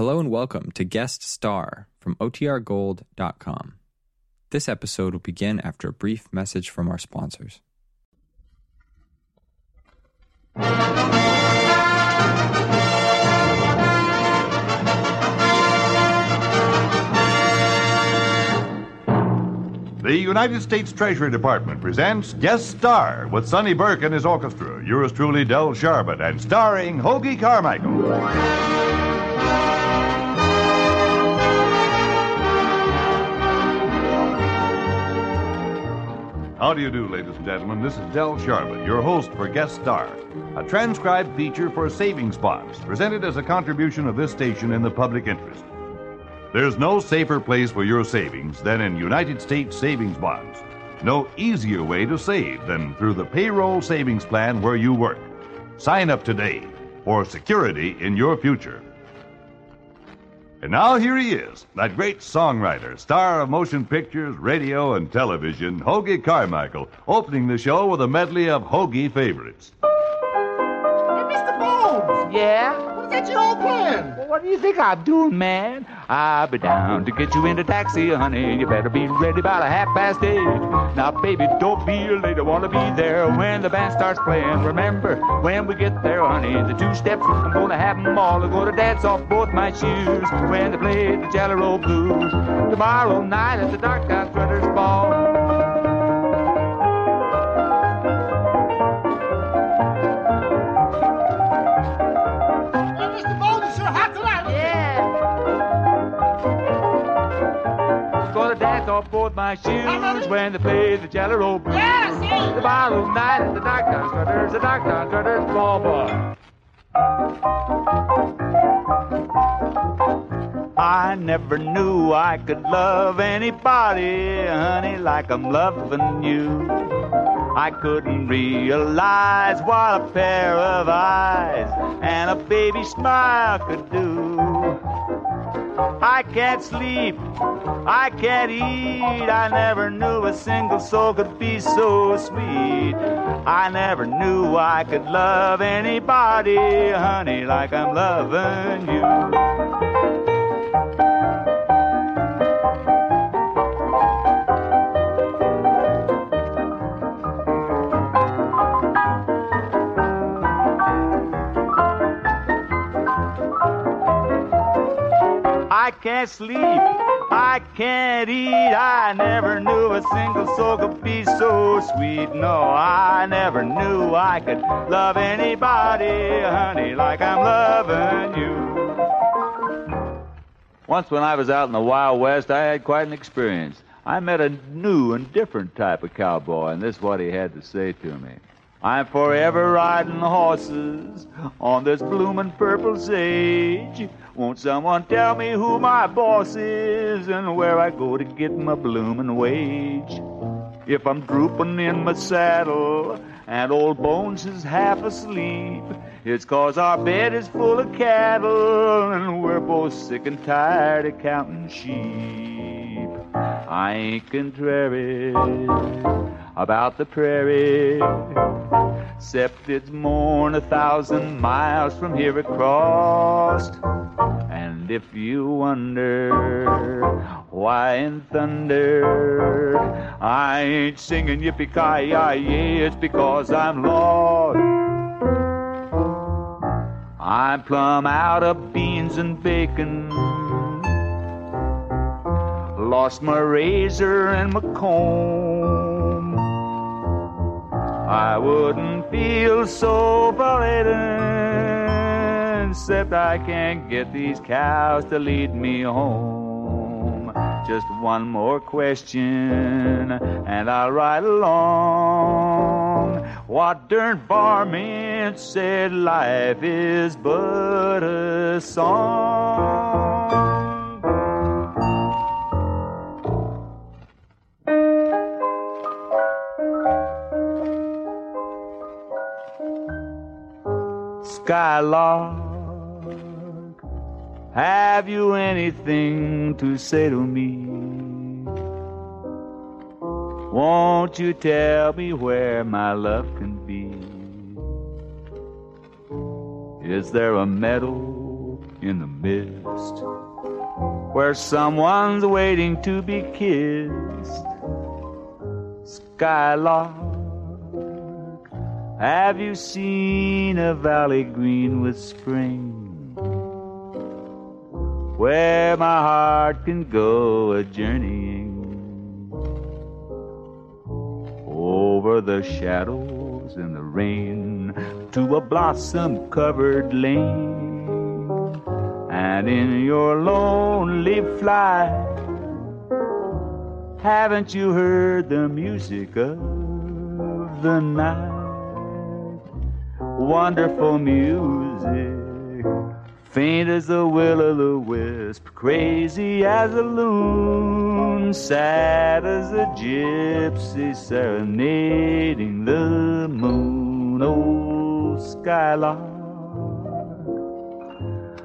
Hello and welcome to Guest Star from OTRGold.com. This episode will begin after a brief message from our sponsors. The United States Treasury Department presents Guest Star with Sonny Burke and his orchestra, yours truly, Del Sharbutt, and starring Hoagy Carmichael. How do you do, ladies and gentlemen? This is Del Sharbutt, your host for Guest Star, a transcribed feature for savings bonds, presented as a contribution of this station in the public interest. There's no safer place for your savings than in United States savings bonds. No easier way to save than through the payroll savings plan where you work. Sign up today for security in your future. And now here he is, that great songwriter, star of motion pictures, radio, and television, Hoagy Carmichael, opening the show with a medley of Hoagy favorites. Hey, Mr. Bones! Yeah? What is that you all? Well, what do you think I'm doing, man? I'll be down to get you in a taxi, honey. You better be ready by the half past eight. Now, baby, don't be late. I want to be there when the band starts playing. Remember, when we get there, honey, the two steps, I'm to have 'em all. I'm to dance off both my shoes when they play the Jelly Roll Blues. Tomorrow night at the Darktown Strutters Ball. My shoes when they play the Jelly Roll Blues. Yeah, see? The bottle night at the Town Strutters, the Town Strutters ball boy. I never knew I could love anybody, honey, like I'm loving you. I couldn't realize what a pair of eyes and a baby smile could do. I can't sleep, I can't eat. I never knew a single soul could be so sweet. I never knew I could love anybody, honey, like I'm loving you. I can't sleep, I can't eat. I never knew a single soul could be so sweet. No, I never knew I could love anybody, honey, like I'm loving you. Once when I was out in the Wild West, I had quite an experience. I met a new and different type of cowboy, and this is what he had to say to me. I'm forever riding horses on this bloomin' purple sage. Won't someone tell me who my boss is and where I go to get my bloomin' wage? If I'm droopin' in my saddle and old Bones is half asleep, it's 'cause our bed is full of cattle and we're both sick and tired of counting sheep. I ain't contrary about the prairie, except it's more'n a thousand miles from here across. And if you wonder why in thunder I ain't singing yippee ki yay, it's because I'm lost. I'm plumb out of beans and bacon. Lost my razor and my comb. I wouldn't feel so laden, except I can't get these cows to lead me home. Just one more question, and I'll ride along. What darn varmint said life is but a song. Skylark, have you anything to say to me? Won't you tell me where my love can be? Is there a meadow in the mist where someone's waiting to be kissed. Skylark, have you seen a valley green with spring? Where my heart can go a journeying over the shadows and the rain to a blossom covered lane and in your lonely flight, haven't you heard the music of the night? Wonderful music, faint as the will o' the wisp, crazy as a loon, sad as a gypsy serenading the moon. Oh, skylark.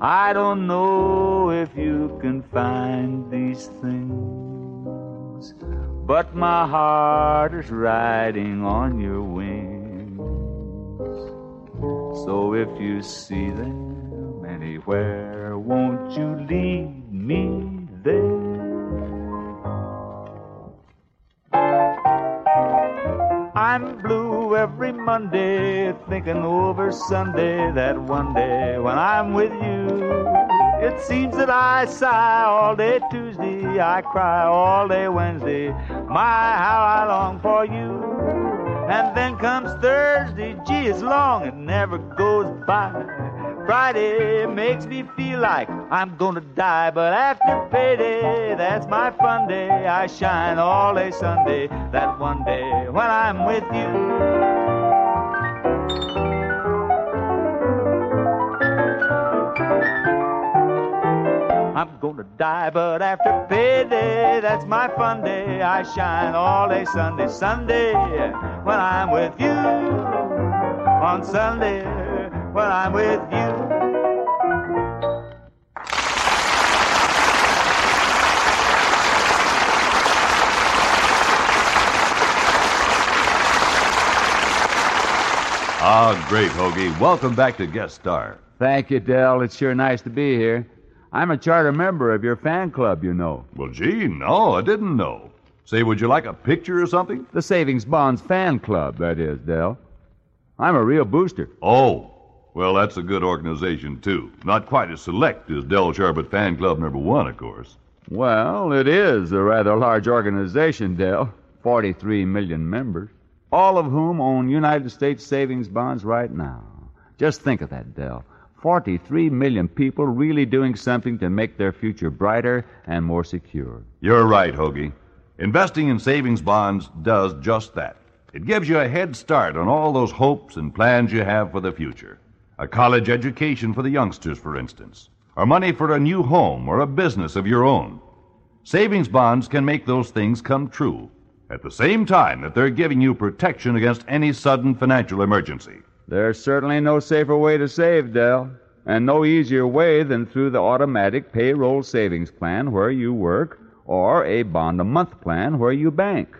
I don't know if you can find these things, but my heart is riding on your wings. So if you see them anywhere, won't you lead me there? I'm blue every Monday, thinking over Sunday that one day when I'm with you. It seems that I sigh all day Tuesday, I cry all day Wednesday. My, how I long for you. And then comes Thursday, gee, it's long, it never goes by. Friday makes me feel like I'm gonna die, but after payday, that's my fun day. I shine all day Sunday, that one day when I'm with you. I'm gonna die, but after payday, that's my fun day. I shine all day Sunday, Sunday, when I'm with you. On Sunday, when I'm with you. Ah, great, Hoagy. Welcome back to Guest Star. Thank you, Del. It's sure nice to be here. I'm a charter member of your fan club, you know. Well, gee, no, I didn't know. Say, would you like a picture or something? The Savings Bonds fan club, that is, Del. I'm a real booster. Oh, well, that's a good organization, too. Not quite as select as Del Sharbutt Fan Club number one, of course. Well, it is a rather large organization, Del. 43 million members, all of whom own United States savings bonds right now. Just think of that, Del. 43 million people really doing something to make their future brighter and more secure. You're right, Hoagy. Investing in savings bonds does just that. It gives you a head start on all those hopes and plans you have for the future. A college education for the youngsters, for instance, or money for a new home or a business of your own. Savings bonds can make those things come true at the same time that they're giving you protection against any sudden financial emergency. There's certainly no safer way to save, Del, and no easier way than through the automatic payroll savings plan where you work or a bond a month plan where you bank.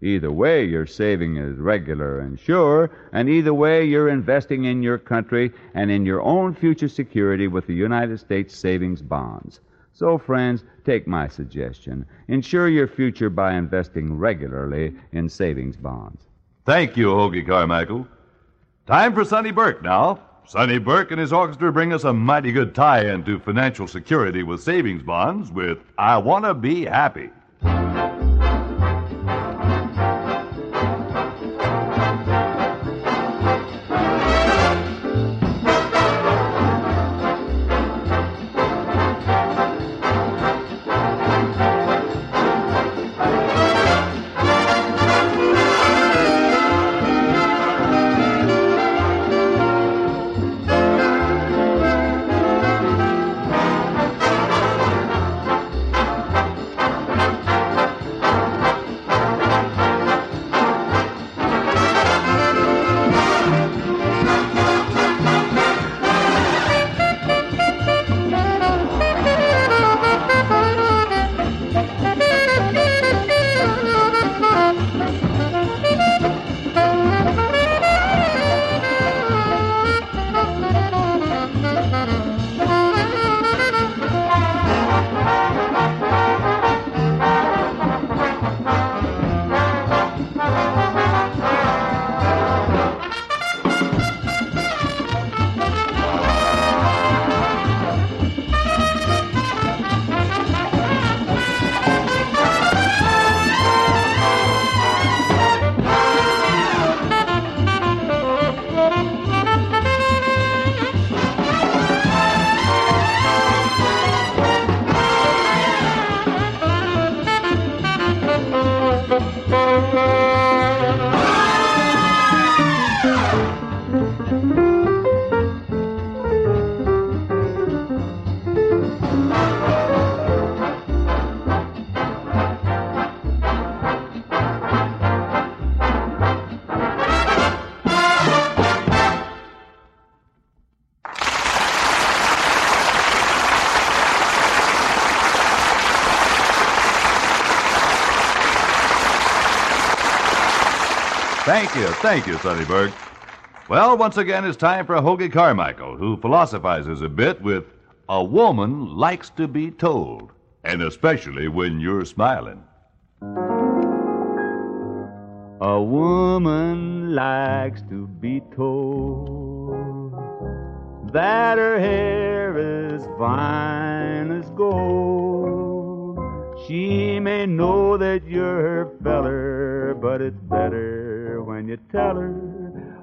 Either way, your saving is regular and sure, and either way, you're investing in your country and in your own future security with the United States savings bonds. So, friends, take my suggestion. Ensure your future by investing regularly in savings bonds. Thank you, Hoagy Carmichael. Time for Sonny Burke now. Sonny Burke and his orchestra bring us a mighty good tie in to financial security with savings bonds with I Wanna Be Happy. Thank you, thank you, Sonny Burke. Well, once again, it's time for Hoagy Carmichael, who philosophizes a bit with A Woman Likes to Be Told, and especially when you're smiling. A woman likes to be told that her hair is fine as gold. She may know that you're her feller, but it's better when you tell her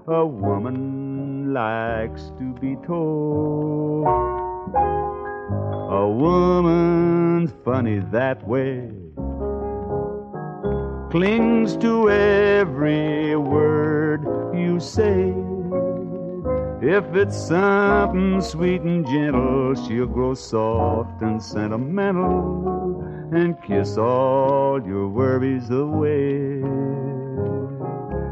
a woman likes to be told. A woman's funny that way clings to every word you say. If it's something sweet and gentle, she'll grow soft and sentimental and kiss all your worries away.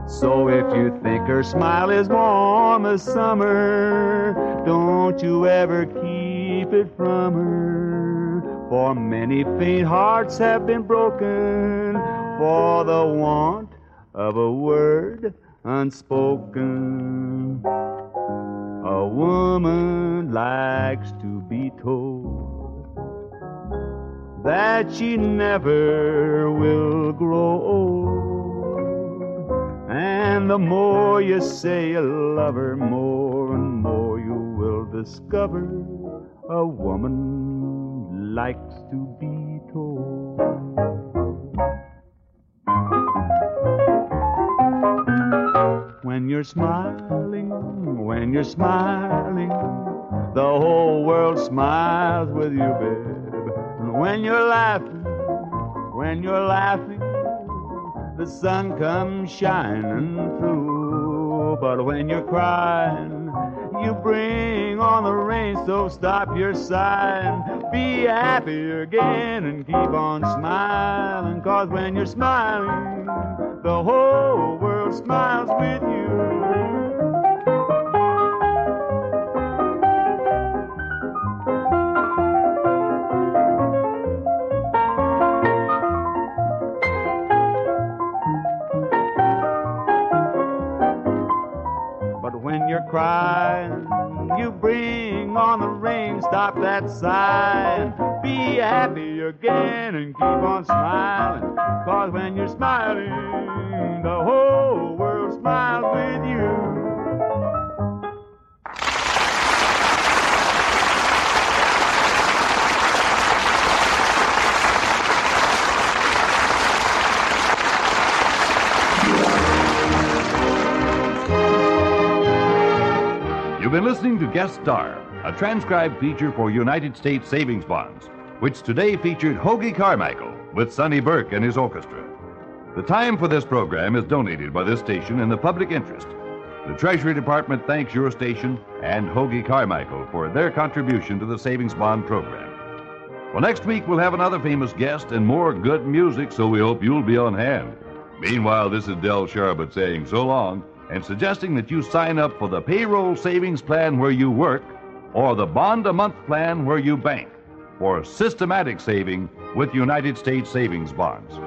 So if you think her smile is warm as summer, don't you ever keep it from her. For many faint hearts have been broken for the want of a word unspoken. A woman likes to be told that she never will grow old. And the more you say you love her, more and more you will discover a woman likes to be told. When you're smiling, when you're smiling, the whole world smiles with you, babe. When you're laughing, when you're laughing, the sun comes shining through. But when you're crying, you bring on the rain, so stop your sighing. Be happy again and keep on smiling. Cause when you're smiling, the whole world smiles with you. Crying, you bring on the rain, stop that sighing. Be happy again and keep on smiling. Cause when you're smiling, the whole world smiles with you. Been listening to Guest Star, a transcribed feature for United States Savings Bonds, which today featured Hoagy Carmichael with Sonny Burke and his orchestra. The time for this program is donated by this station in the public interest. The Treasury Department thanks your station and Hoagy Carmichael for their contribution to the Savings Bond program. Well, next week we'll have another famous guest and more good music, so we hope you'll be on hand. Meanwhile, this is Del Sharbutt saying so long and suggesting that you sign up for the payroll savings plan where you work or the bond a month plan where you bank for systematic saving with United States savings bonds.